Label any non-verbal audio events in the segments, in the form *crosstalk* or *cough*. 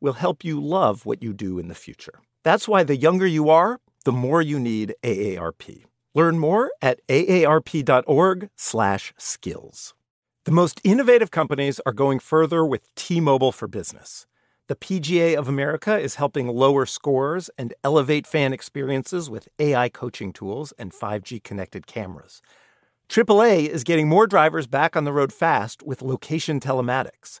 will help you love what you do in the future. That's why the younger you are, the more you need AARP. Learn more at aarp.org/skills. The most innovative companies are going further with T-Mobile for Business. The PGA of America is helping lower scores and elevate fan experiences with AI coaching tools and 5G connected cameras. AAA is getting more drivers back on the road fast with location telematics.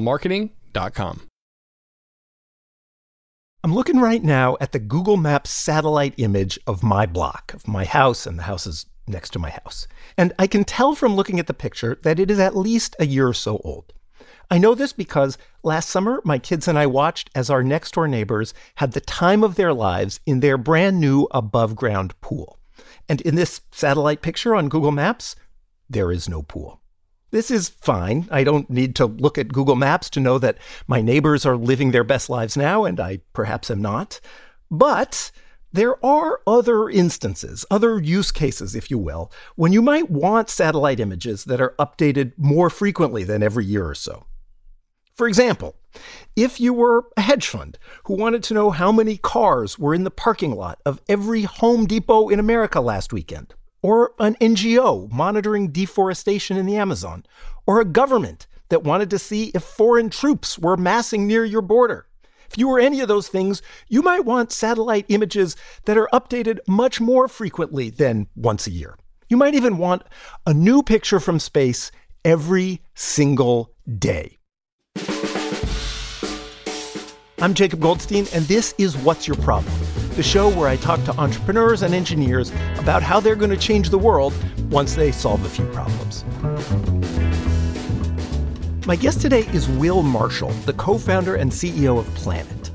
upswellmarketing.com. I'm looking right now at the Google Maps satellite image of my block, of my house and the houses next to my house. And I can tell from looking at the picture that it is at least a year or so old. I know this because last summer my kids and I watched as our next door neighbors had the time of their lives in their brand new above ground pool. And in this satellite picture on Google Maps, there is no pool. This is fine. I don't need to look at Google Maps to know that my neighbors are living their best lives now, and I perhaps am not. But there are other instances, other use cases, if you will, when you might want satellite images that are updated more frequently than every year or so. For example, if you were a hedge fund who wanted to know how many cars were in the parking lot of every Home Depot in America last weekend, or an NGO monitoring deforestation in the Amazon, or a government that wanted to see if foreign troops were massing near your border. If you were any of those things, you might want satellite images that are updated much more frequently than once a year. You might even want a new picture from space every single day. I'm Jacob Goldstein, and this is What's Your Problem? The show where I talk to entrepreneurs and engineers about how they're going to change the world once they solve a few problems. My guest today is Will Marshall, the co founder and CEO of Planet.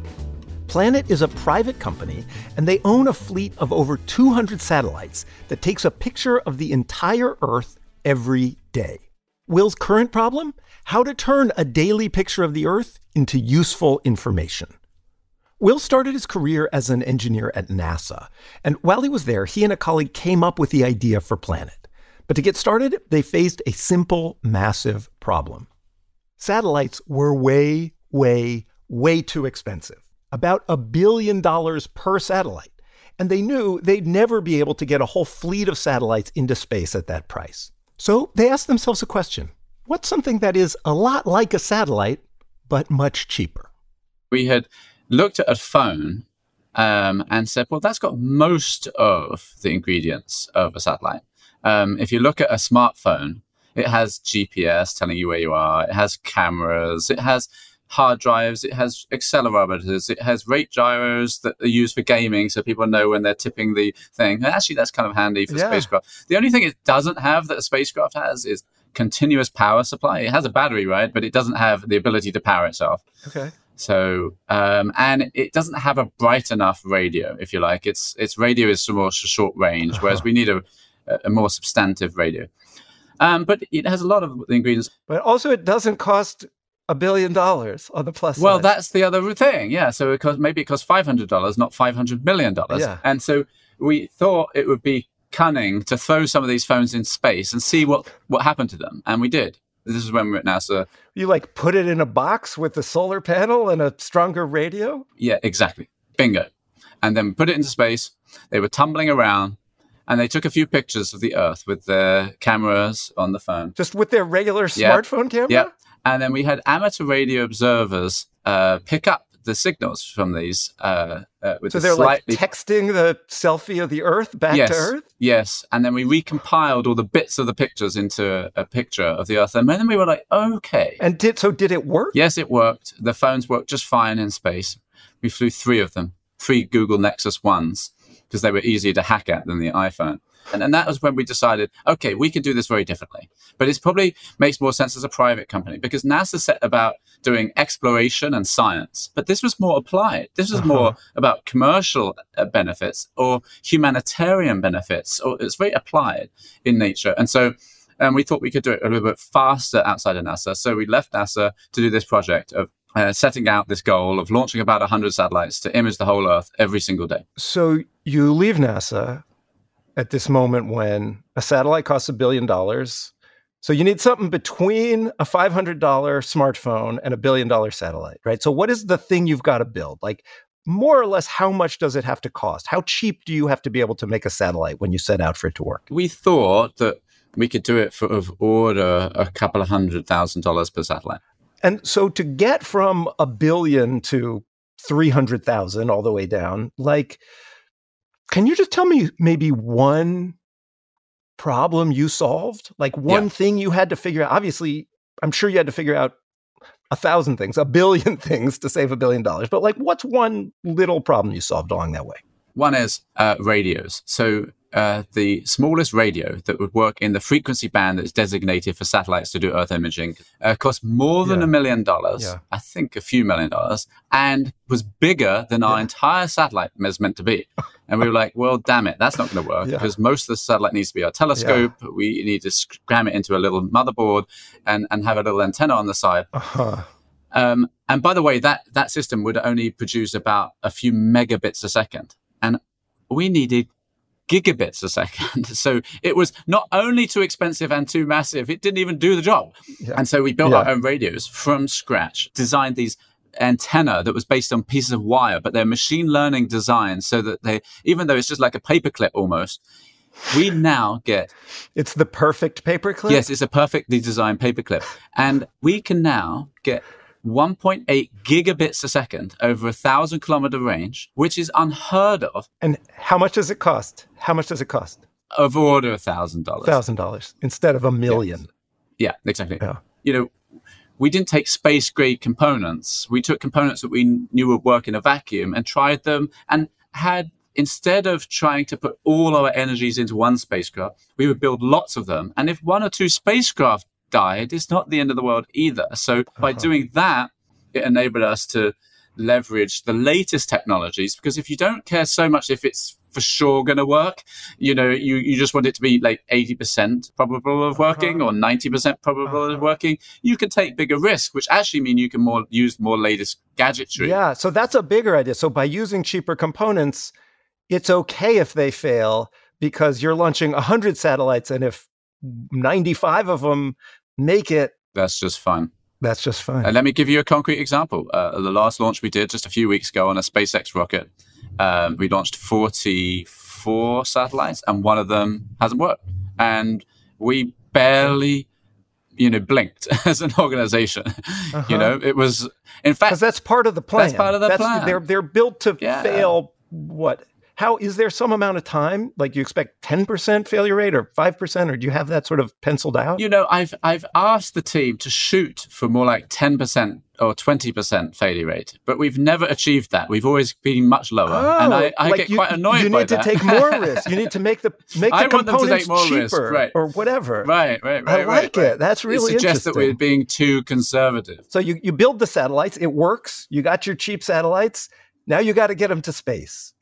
Planet is a private company, and they own a fleet of over 200 satellites that takes a picture of the entire Earth every day. Will's current problem? How to turn a daily picture of the Earth into useful information. Will started his career as an engineer at NASA, and while he was there, he and a colleague came up with the idea for Planet. But to get started, they faced a simple, massive problem. Satellites were way, way, way too expensive about a billion dollars per satellite. And they knew they'd never be able to get a whole fleet of satellites into space at that price. So they asked themselves a question What's something that is a lot like a satellite, but much cheaper? We had looked at a phone um, and said, well, that's got most of the ingredients of a satellite. Um, if you look at a smartphone, it has GPS telling you where you are, it has cameras, it has hard drives, it has accelerometers, it has rate gyros that are used for gaming so people know when they're tipping the thing. And actually, that's kind of handy for yeah. spacecraft. The only thing it doesn't have that a spacecraft has is continuous power supply. It has a battery, right? But it doesn't have the ability to power itself. Okay. So, um, and it doesn't have a bright enough radio, if you like. Its its radio is more short range, *laughs* whereas we need a, a more substantive radio. Um, but it has a lot of the ingredients. But also, it doesn't cost a billion dollars on the plus well side. that's the other thing yeah so it cost, maybe it costs $500 not $500 million yeah. and so we thought it would be cunning to throw some of these phones in space and see what what happened to them and we did This is when we we're at NASA. You like put it in a box with a solar panel and a stronger radio? Yeah, exactly. Bingo. And then put it into space. They were tumbling around and they took a few pictures of the Earth with their cameras on the phone. Just with their regular Yeah. smartphone camera? Yeah. And then we had amateur radio observers uh, pick up the signals from these uh, uh, with So they're slightly like texting the selfie of the Earth back yes, to Earth? Yes, and then we recompiled all the bits of the pictures into a picture of the Earth, and then we were like, okay, And did so did it work? yes, it worked. The phones worked just fine in space. We flew three of them, three Google Nexus ones, because they were easier to hack at than the iPhone. And, and that was when we decided, okay, we can do this very differently. But it probably makes more sense as a private company because NASA set about doing exploration and science. But this was more applied. This was more about commercial uh, benefits or humanitarian benefits, or it's very applied in nature. And so and we thought we could do it a little bit faster outside of NASA. So we left NASA to do this project of uh, setting out this goal of launching about 100 satellites to image the whole Earth every single day. So you leave NASA at this moment when a satellite costs a billion dollars. So you need something between a $500 smartphone and a billion dollar satellite, right? So what is the thing you've got to build? Like more or less how much does it have to cost? How cheap do you have to be able to make a satellite when you set out for it to work? We thought that we could do it for of order a couple of hundred thousand dollars per satellite. And so to get from a billion to 300,000 all the way down, like, can you just tell me maybe one problem you solved? Like one Yeah. thing you had to figure out? Obviously, I'm sure you had to figure out a thousand things, a billion *laughs* things to save a billion dollars. But like, what's one little problem you solved along that way? One is uh, radios. So uh, the smallest radio that would work in the frequency band that's designated for satellites to do Earth imaging uh, cost more than a million dollars. Yeah. I think a few million dollars, and was bigger than our Yeah. entire satellite was meant to be. *laughs* And we were like, well, damn it, that's not going to work Yeah. because most of the satellite needs to be our telescope. We need to cram it into a little motherboard and, and have a little antenna on the side. Uh-huh. Um, and by the way, that, that system would only produce about a few megabits a second. And we needed gigabits a second. *laughs* So it was not only too expensive and too massive, it didn't even do the job. Yeah. And so we built Yeah. our own radios from scratch, designed these antenna that was based on pieces of wire, but they're machine learning designs so that they, even though it's just like a paperclip almost, we now get It's the perfect paperclip. Yes, it's a perfectly designed paperclip. And we can now get 1.8 gigabits a second over a thousand kilometer range, which is unheard of, And how much does it cost? How much does it cost? of order a thousand dollars. Thousand dollars instead of a million. Yeah, exactly. Yeah. You know, we didn't take space grade components. We took components that we knew would work in a vacuum and tried them and had instead of trying to put all our energies into one spacecraft, we would build lots of them. And if one or two spacecraft died, it's not the end of the world either. So by uh-huh. doing that, it enabled us to leverage the latest technologies because if you don't care so much if it's for sure going to work, you know, you, you just want it to be like 80% probable of uh-huh. working or 90% probable of uh-huh. working, you can take bigger risk which actually mean you can more use more latest gadgetry. Yeah, so that's a bigger idea. So by using cheaper components, it's okay if they fail because you're launching 100 satellites and if 95 of them make it, That's just fun. That's just fine. And let me give you a concrete example. Uh, the last launch we did just a few weeks ago on a SpaceX rocket, um, we launched 44 satellites, and one of them hasn't worked. And we barely, you know, blinked *laughs* as an organization. You know, it was, in fact, Because that's part of the plan. That's part of the plan. They're they're built to Yeah. fail. What? How is there some amount of time? Like you expect ten percent failure rate or five percent, or do you have that sort of penciled out? You know, I've I've asked the team to shoot for more like ten percent or twenty percent failure rate, but we've never achieved that. We've always been much lower, and I, I Oh, like get you, quite annoyed You need to take take more risk. You need to make the *laughs* make the I want them to components cheaper risk, right. or whatever. Right, right, right. I right, like right. it. That's really it suggests that we're being too conservative. So you you build the satellites, it works. You got your cheap satellites. Now you got to get them to space.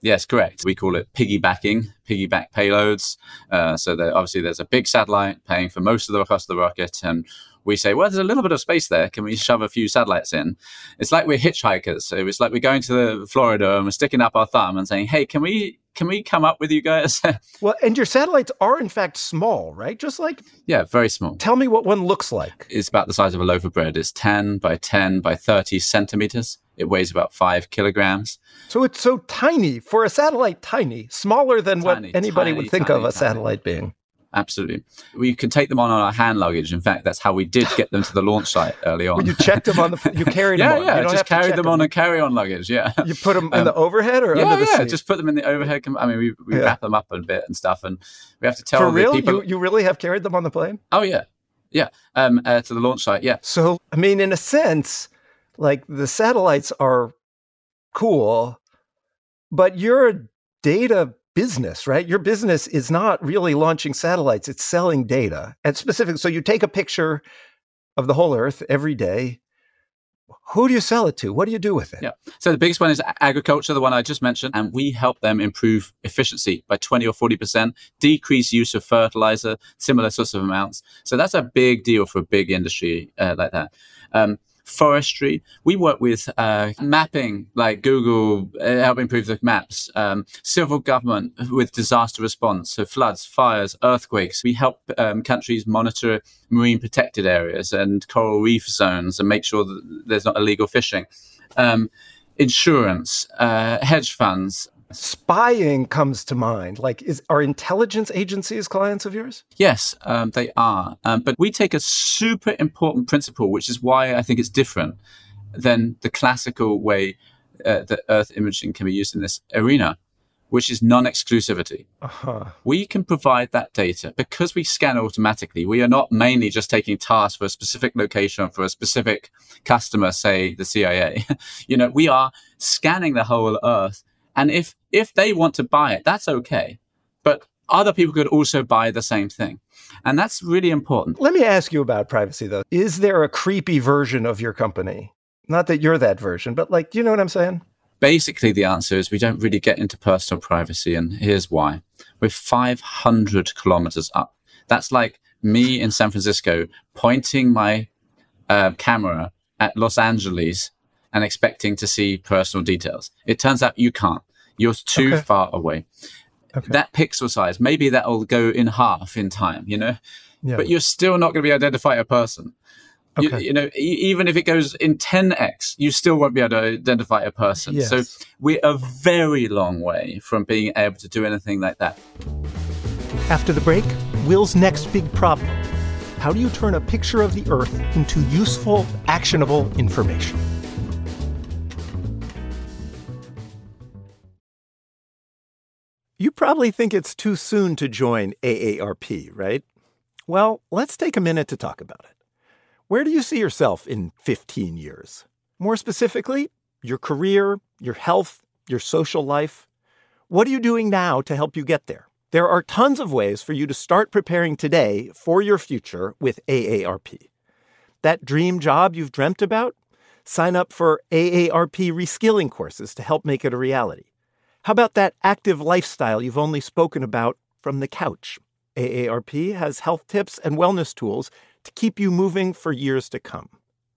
Yes, correct. We call it piggybacking, piggyback payloads. Uh, so that obviously there's a big satellite paying for most of the cost of the rocket, and we say, well, there's a little bit of space there. Can we shove a few satellites in? It's like we're hitchhikers. So it's like we're going to the Florida and we're sticking up our thumb and saying, hey, can we can we come up with you guys? *laughs* well, and your satellites are in fact small, right? Just like yeah, very small. Tell me what one looks like. It's about the size of a loaf of bread. It's 10 by 10 by 30 centimeters. It weighs about five kilograms. So it's so tiny for a satellite, tiny, smaller than tiny, what anybody tiny, would think tiny, of a satellite being. Absolutely. We could take them on our hand luggage. In fact, that's how we did get them to the launch site early on. well, you checked them on the, you *laughs* carried yeah, them on. Yeah, just carried them, them on a carry-on luggage. Yeah. You put them in um, the overhead or yeah, under the yeah, seat? just put them in the overhead. I mean, we, we yeah. wrap them up a bit and stuff, and we have to tell For real? people. You, you really have carried them on the plane? Oh yeah, yeah. Um, uh, to the launch site. Yeah. So I mean, in a sense, like the satellites are cool, but you're a data business, right? Your business is not really launching satellites, it's selling data. And specific, so you take a picture of the whole Earth every day. Who do you sell it to? What do you do with it? Yeah. So the biggest one is agriculture, the one I just mentioned, and we help them improve efficiency by 20 or 40%, decrease use of fertilizer, similar sorts of amounts. So that's a big deal for a big industry uh, like that. Um, forestry. We work with uh, mapping, like Google, uh, help improve the maps. Um, civil government with disaster response, so floods, fires, earthquakes. We help um, countries monitor marine protected areas and coral reef zones and make sure that there's not illegal fishing. Um, insurance, uh, hedge funds, spying comes to mind. Like, is are intelligence agencies clients of yours? Yes, um, they are. Um, but we take a super important principle, which is why I think it's different than the classical way uh, that Earth imaging can be used in this arena, which is non-exclusivity. Uh-huh. We can provide that data because we scan automatically. We are not mainly just taking tasks for a specific location for a specific customer, say the CIA. *laughs* you know, we are scanning the whole Earth and if if they want to buy it, that's okay. But other people could also buy the same thing. And that's really important. Let me ask you about privacy though. Is there a creepy version of your company? Not that you're that version, but like, do you know what I'm saying? Basically, the answer is we don't really get into personal privacy. And here's why. We're 500 kilometers up. That's like me in San Francisco pointing my uh, camera at Los Angeles and expecting to see personal details. It turns out you can't. You're too okay. far away. Okay. That pixel size, maybe that'll go in half in time, you know, yeah. but you're still not going to be able to identify a person. Okay. You, you, know, e- even if it goes in 10x, you still won't be able to identify a person. Yes. So we're a very long way from being able to do anything like that. After the break, Will's next big problem. How do you turn a picture of the Earth into useful, actionable information? You probably think it's too soon to join AARP, right? Well, let's take a minute to talk about it. Where do you see yourself in 15 years? More specifically, your career, your health, your social life. What are you doing now to help you get there? There are tons of ways for you to start preparing today for your future with AARP. That dream job you've dreamt about? Sign up for AARP reskilling courses to help make it a reality. How about that active lifestyle you've only spoken about from the couch? AARP has health tips and wellness tools to keep you moving for years to come.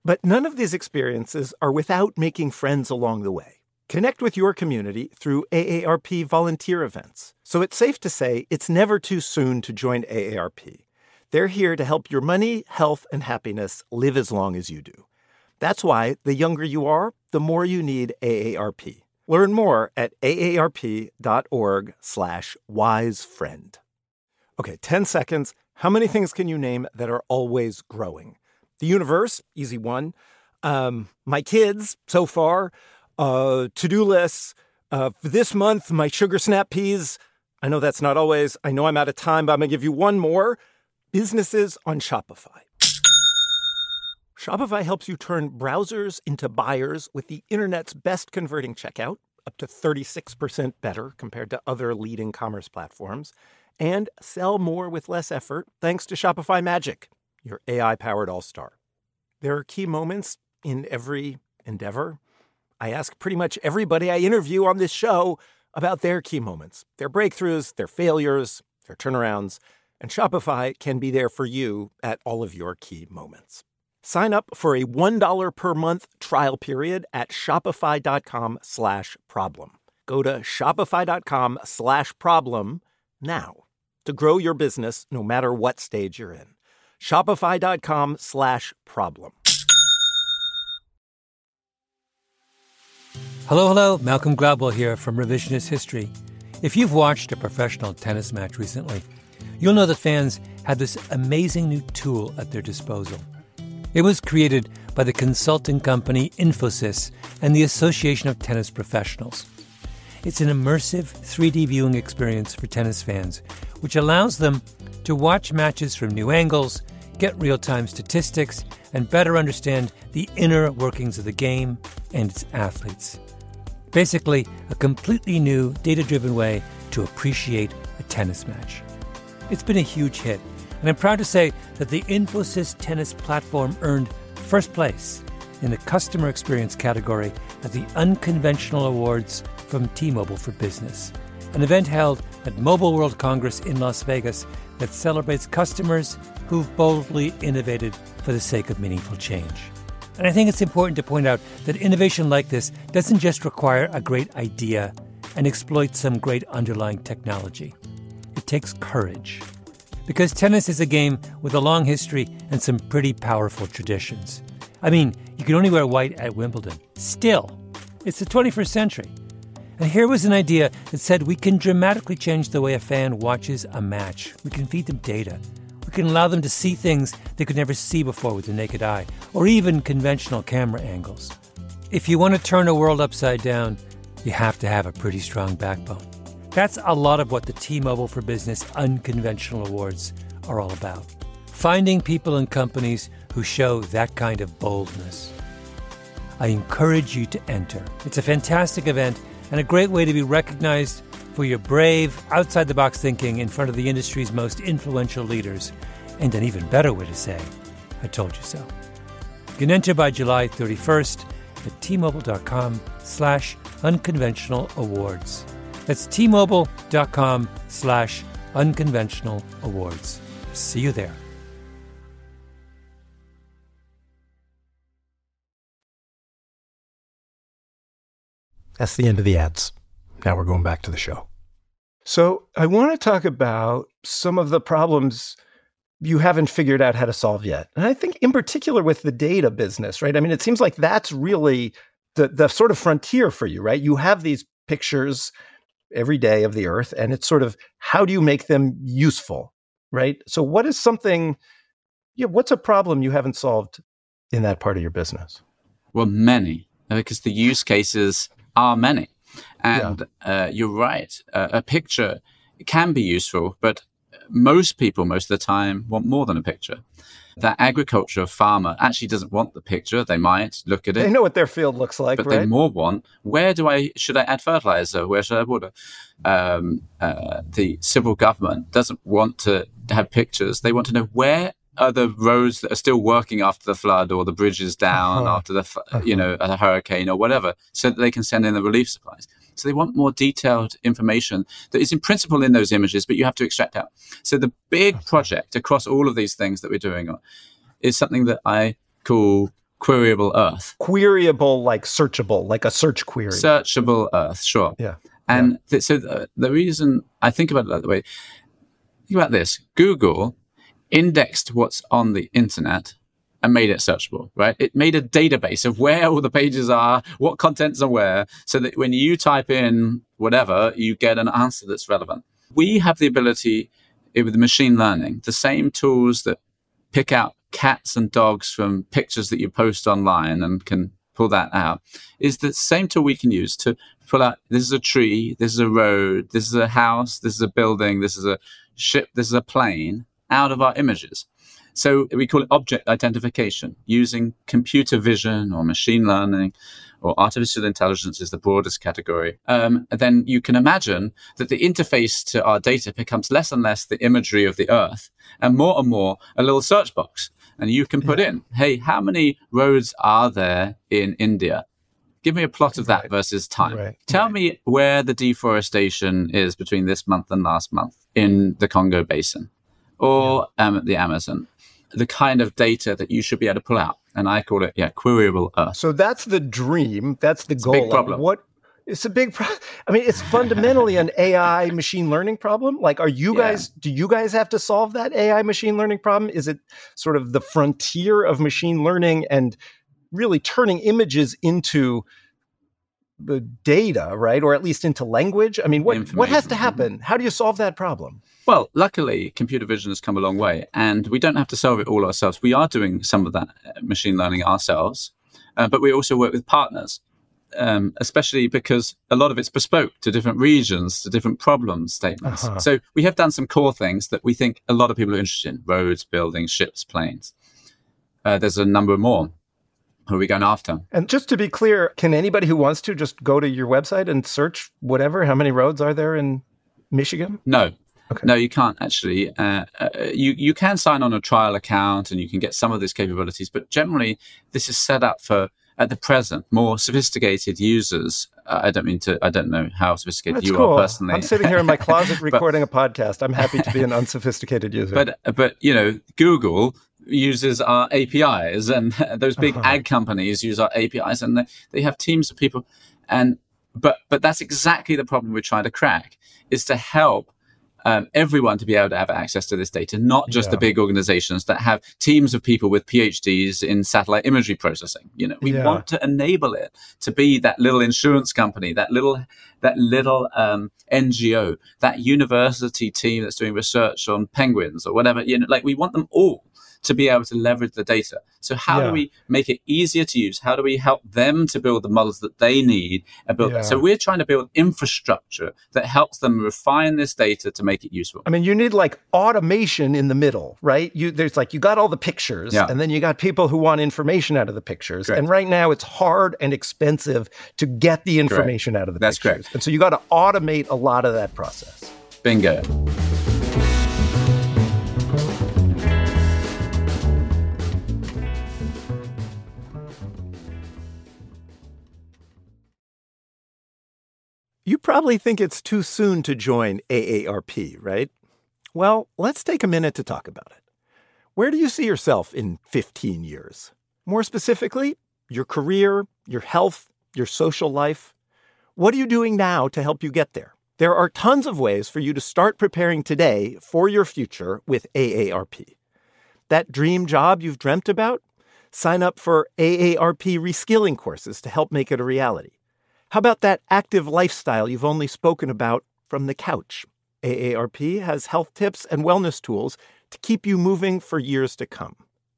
But none of these experiences are without making friends along the way. Connect with your community through AARP volunteer events. So it's safe to say it's never too soon to join AARP. They're here to help your money, health, and happiness live as long as you do. That's why the younger you are, the more you need AARP. Learn more at aarp.org slash wisefriend. Okay, 10 seconds. How many things can you name that are always growing? The universe, easy one. Um, my kids, so far. Uh, to-do lists. Uh, for this month, my sugar snap peas. I know that's not always. I know I'm out of time, but I'm going to give you one more. Businesses on Shopify. Shopify helps you turn browsers into buyers with the internet's best converting checkout, up to 36% better compared to other leading commerce platforms, and sell more with less effort thanks to Shopify Magic, your AI powered all star. There are key moments in every endeavor. I ask pretty much everybody I interview on this show about their key moments, their breakthroughs, their failures, their turnarounds, and Shopify can be there for you at all of your key moments. Sign up for a $1 per month trial period at shopify.com slash problem. Go to shopify.com slash problem now to grow your business no matter what stage you're in. Shopify.com slash problem. Hello, hello. Malcolm Gladwell here from Revisionist History. If you've watched a professional tennis match recently, you'll know that fans have this amazing new tool at their disposal. It was created by the consulting company Infosys and the Association of Tennis Professionals. It's an immersive 3D viewing experience for tennis fans, which allows them to watch matches from new angles, get real time statistics, and better understand the inner workings of the game and its athletes. Basically, a completely new, data driven way to appreciate a tennis match. It's been a huge hit, and I'm proud to say that the Infosys Tennis platform earned first place in the customer experience category at the Unconventional Awards from T Mobile for Business, an event held at Mobile World Congress in Las Vegas that celebrates customers who've boldly innovated for the sake of meaningful change. And I think it's important to point out that innovation like this doesn't just require a great idea and exploit some great underlying technology. It takes courage. Because tennis is a game with a long history and some pretty powerful traditions. I mean, you can only wear white at Wimbledon. Still, it's the 21st century. And here was an idea that said we can dramatically change the way a fan watches a match. We can feed them data. We can allow them to see things they could never see before with the naked eye, or even conventional camera angles. If you want to turn a world upside down, you have to have a pretty strong backbone. That's a lot of what the T Mobile for Business Unconventional Awards are all about. Finding people and companies who show that kind of boldness. I encourage you to enter. It's a fantastic event and a great way to be recognized for your brave, outside the box thinking in front of the industry's most influential leaders, and an even better way to say, I told you so. You can enter by July 31st at tmobile.com slash unconventional awards. That's tmobile.com slash unconventional awards. See you there. That's the end of the ads. Now we're going back to the show. So I want to talk about some of the problems you haven't figured out how to solve yet. And I think in particular with the data business, right? I mean, it seems like that's really the the sort of frontier for you, right? You have these pictures every day of the earth and it's sort of how do you make them useful, right? So what is something yeah, what's a problem you haven't solved in that part of your business? Well, many, because the use cases are many. And yeah. uh, you're right. Uh, a picture can be useful, but most people, most of the time, want more than a picture. That agriculture farmer actually doesn't want the picture. They might look at it. They know what their field looks like, but right? they more want where do I should I add fertilizer? Where should I water? Um, uh, the civil government doesn't want to have pictures. They want to know where are the roads that are still working after the flood or the bridges down uh-huh. after the uh-huh. you know a hurricane or whatever, so that they can send in the relief supplies. So they want more detailed information that is in principle in those images, but you have to extract out. So the big project across all of these things that we're doing on is something that I call queryable Earth. Queryable, like searchable, like a search query. Searchable Earth, sure. Yeah. And yeah. Th- so the, the reason I think about it that way, think about this: Google indexed what's on the internet and made it searchable, right? It made a database of where all the pages are, what contents are where, so that when you type in whatever, you get an answer that's relevant. We have the ability eh, with machine learning, the same tools that pick out cats and dogs from pictures that you post online and can pull that out, is the same tool we can use to pull out this is a tree, this is a road, this is a house, this is a building, this is a ship, this is a plane out of our images. So we call it object identification using computer vision or machine learning or artificial intelligence is the broadest category. Um, then you can imagine that the interface to our data becomes less and less the imagery of the earth and more and more a little search box. And you can put yeah. in, hey, how many roads are there in India? Give me a plot of that right. versus time. Right. Tell right. me where the deforestation is between this month and last month in the Congo Basin or yeah. um, the Amazon the kind of data that you should be able to pull out. And I call it, yeah, queryable Earth. So that's the dream. That's the it's goal. big problem. What? It's a big problem. *laughs* I mean, it's fundamentally an AI *laughs* machine learning problem. Like, are you Yeah. guys, do you guys have to solve that AI machine learning problem? Is it sort of the frontier of machine learning and really turning images into data, right? Or at least into language? I mean, what, what has to happen? How do you solve that problem? Well, luckily, computer vision has come a long way, and we don't have to solve it all ourselves. We are doing some of that uh, machine learning ourselves, uh, but we also work with partners, um, especially because a lot of it's bespoke to different regions, to different problem statements. Uh-huh. So we have done some core things that we think a lot of people are interested in: roads, buildings, ships, planes. Uh, there's a number more who are we going after. And just to be clear, can anybody who wants to just go to your website and search whatever? How many roads are there in Michigan? No. Okay. No, you can't actually. Uh, uh, you you can sign on a trial account and you can get some of these capabilities, but generally this is set up for at the present more sophisticated users. Uh, I don't mean to. I don't know how sophisticated That's you cool. are personally. I'm sitting here in my *laughs* closet recording a podcast. I'm happy to be an unsophisticated user. but but you know, Google uses our APIs, and *laughs* those big Uh-huh. ad companies use our APIs, and they, they have teams of people. And but but that's exactly the problem we're trying to crack is to help. Um, everyone to be able to have access to this data, not just Yeah. the big organizations that have teams of people with PhDs in satellite imagery processing. You know, we Yeah. want to enable it to be that little insurance company, that little that little um, NGO, that university team that's doing research on penguins or whatever. You know, like we want them all to be able to leverage the data. So how Yeah. do we make it easier to use? How do we help them to build the models that they need? And build, Yeah. So we're trying to build infrastructure that helps them refine this data to make it useful. I mean, you need like automation in the middle, right? You there's like you got all the pictures, Yeah. and then you got people who want information out of the pictures. Correct. And right now, it's hard and expensive to get the information out of the That's pictures. correct. And so you got to automate a lot of that process. Bingo. Probably think it's too soon to join AARP, right? Well, let's take a minute to talk about it. Where do you see yourself in 15 years? More specifically, your career, your health, your social life. What are you doing now to help you get there? There are tons of ways for you to start preparing today for your future with AARP. That dream job you've dreamt about? Sign up for AARP reskilling courses to help make it a reality. How about that active lifestyle you've only spoken about from the couch? AARP has health tips and wellness tools to keep you moving for years to come.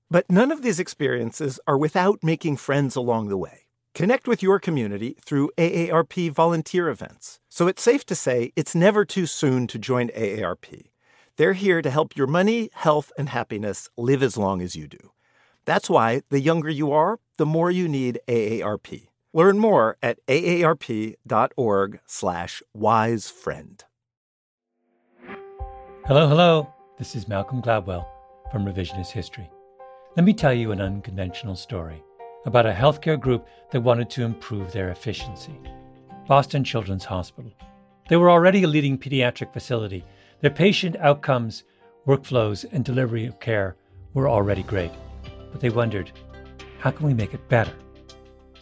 But none of these experiences are without making friends along the way. Connect with your community through AARP volunteer events. So it's safe to say it's never too soon to join AARP. They're here to help your money, health, and happiness live as long as you do. That's why the younger you are, the more you need AARP. Learn more at aarp.org slash wisefriend. Hello, hello. This is Malcolm Gladwell from Revisionist History. Let me tell you an unconventional story about a healthcare group that wanted to improve their efficiency. Boston Children's Hospital. They were already a leading pediatric facility. Their patient outcomes, workflows, and delivery of care were already great. But they wondered, how can we make it better?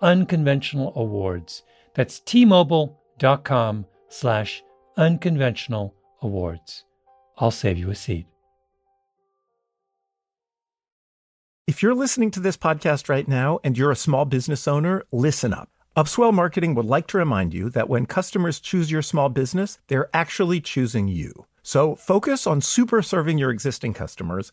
unconventional awards. That's tmobile.com slash unconventional awards. I'll save you a seat. If you're listening to this podcast right now and you're a small business owner, listen up. Upswell Marketing would like to remind you that when customers choose your small business, they're actually choosing you. So focus on super serving your existing customers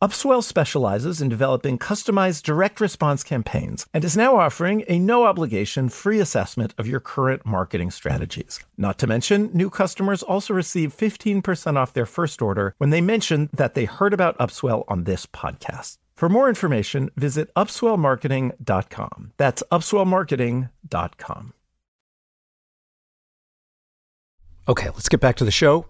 Upswell specializes in developing customized direct response campaigns and is now offering a no obligation free assessment of your current marketing strategies. Not to mention, new customers also receive 15% off their first order when they mention that they heard about Upswell on this podcast. For more information, visit upswellmarketing.com. That's upswellmarketing.com. Okay, let's get back to the show.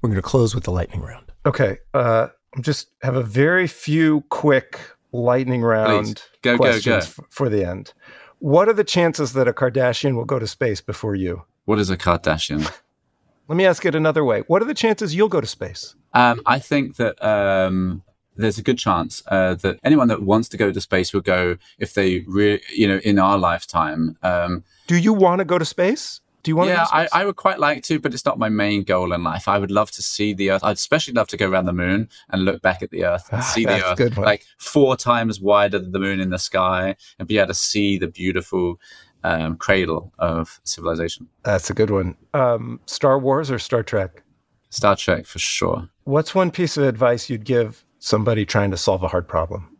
We're going to close with the lightning round. Okay, uh, just have a very few quick lightning round go, questions go, go. for the end. What are the chances that a Kardashian will go to space before you? What is a Kardashian? *laughs* Let me ask it another way. What are the chances you'll go to space? Um, I think that um, there's a good chance uh, that anyone that wants to go to space will go if they really, you know, in our lifetime. Um, Do you want to go to space? Do you want yeah, to to I. I would quite like to, but it's not my main goal in life. I would love to see the Earth. I'd especially love to go around the moon and look back at the Earth and Ah, see the Earth good like four times wider than the moon in the sky and be able to see the beautiful um, cradle of civilization. That's a good one. Um, Star Wars or Star Trek? Star Trek for sure. What's one piece of advice you'd give somebody trying to solve a hard problem?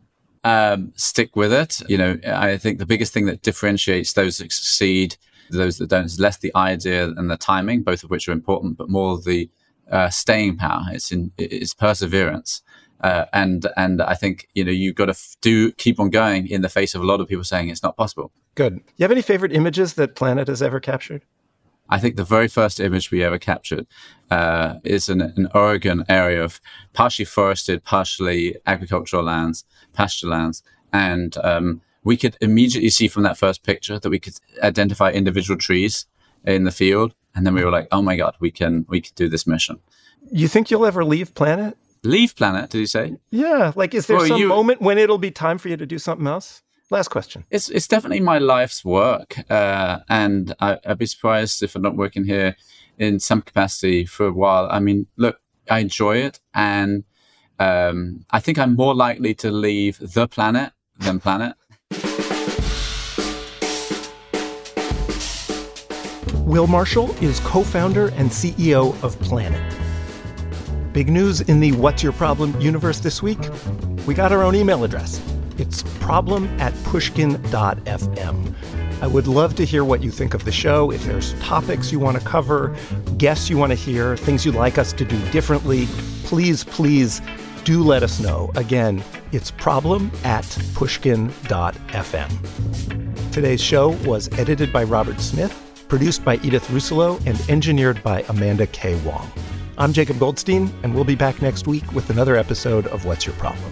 um, stick with it. You know, I think the biggest thing that differentiates those that succeed, those that don't, is less the idea and the timing, both of which are important, but more the uh, staying power. It's in it's perseverance. Uh, and and I think you know you've got to f- do keep on going in the face of a lot of people saying it's not possible. Good. You have any favorite images that Planet has ever captured? I think the very first image we ever captured uh, is an, an Oregon area of partially forested, partially agricultural lands, pasture lands, and um, we could immediately see from that first picture that we could identify individual trees in the field, and then we were like, "Oh my god, we can we can do this mission." You think you'll ever leave Planet? Leave planet? Did you say? Yeah. Like, is there Well, some you- moment when it'll be time for you to do something else? Last question. It's it's definitely my life's work, uh, and I, I'd be surprised if I'm not working here in some capacity for a while. I mean, look, I enjoy it, and um, I think I'm more likely to leave the planet than planet. Will Marshall is co founder and CEO of Planet. Big news in the What's Your Problem universe this week? We got our own email address. It's problem at pushkin.fm. I would love to hear what you think of the show. If there's topics you want to cover, guests you want to hear, things you'd like us to do differently, please, please do let us know. Again, it's problem at pushkin.fm. Today's show was edited by Robert Smith, produced by Edith Russolo, and engineered by Amanda K. Wong. I'm Jacob Goldstein, and we'll be back next week with another episode of What's Your Problem?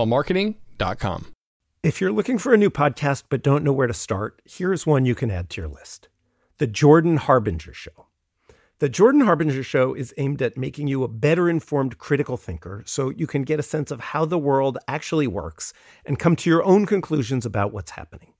upswellmarketing.com. If you're looking for a new podcast but don't know where to start, here's one you can add to your list The Jordan Harbinger Show. The Jordan Harbinger Show is aimed at making you a better informed critical thinker so you can get a sense of how the world actually works and come to your own conclusions about what's happening.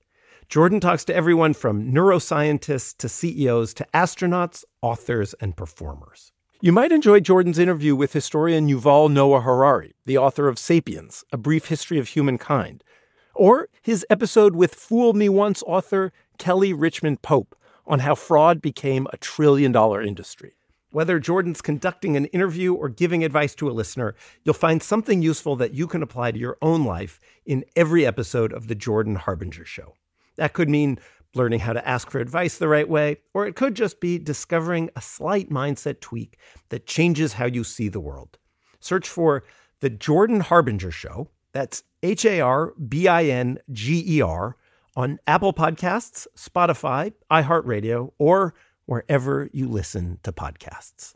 Jordan talks to everyone from neuroscientists to CEOs to astronauts, authors, and performers. You might enjoy Jordan's interview with historian Yuval Noah Harari, the author of Sapiens, A Brief History of Humankind, or his episode with Fool Me Once author Kelly Richmond Pope on how fraud became a trillion dollar industry. Whether Jordan's conducting an interview or giving advice to a listener, you'll find something useful that you can apply to your own life in every episode of The Jordan Harbinger Show. That could mean learning how to ask for advice the right way, or it could just be discovering a slight mindset tweak that changes how you see the world. Search for The Jordan Harbinger Show. That's H A R B I N G E R on Apple Podcasts, Spotify, iHeartRadio, or wherever you listen to podcasts.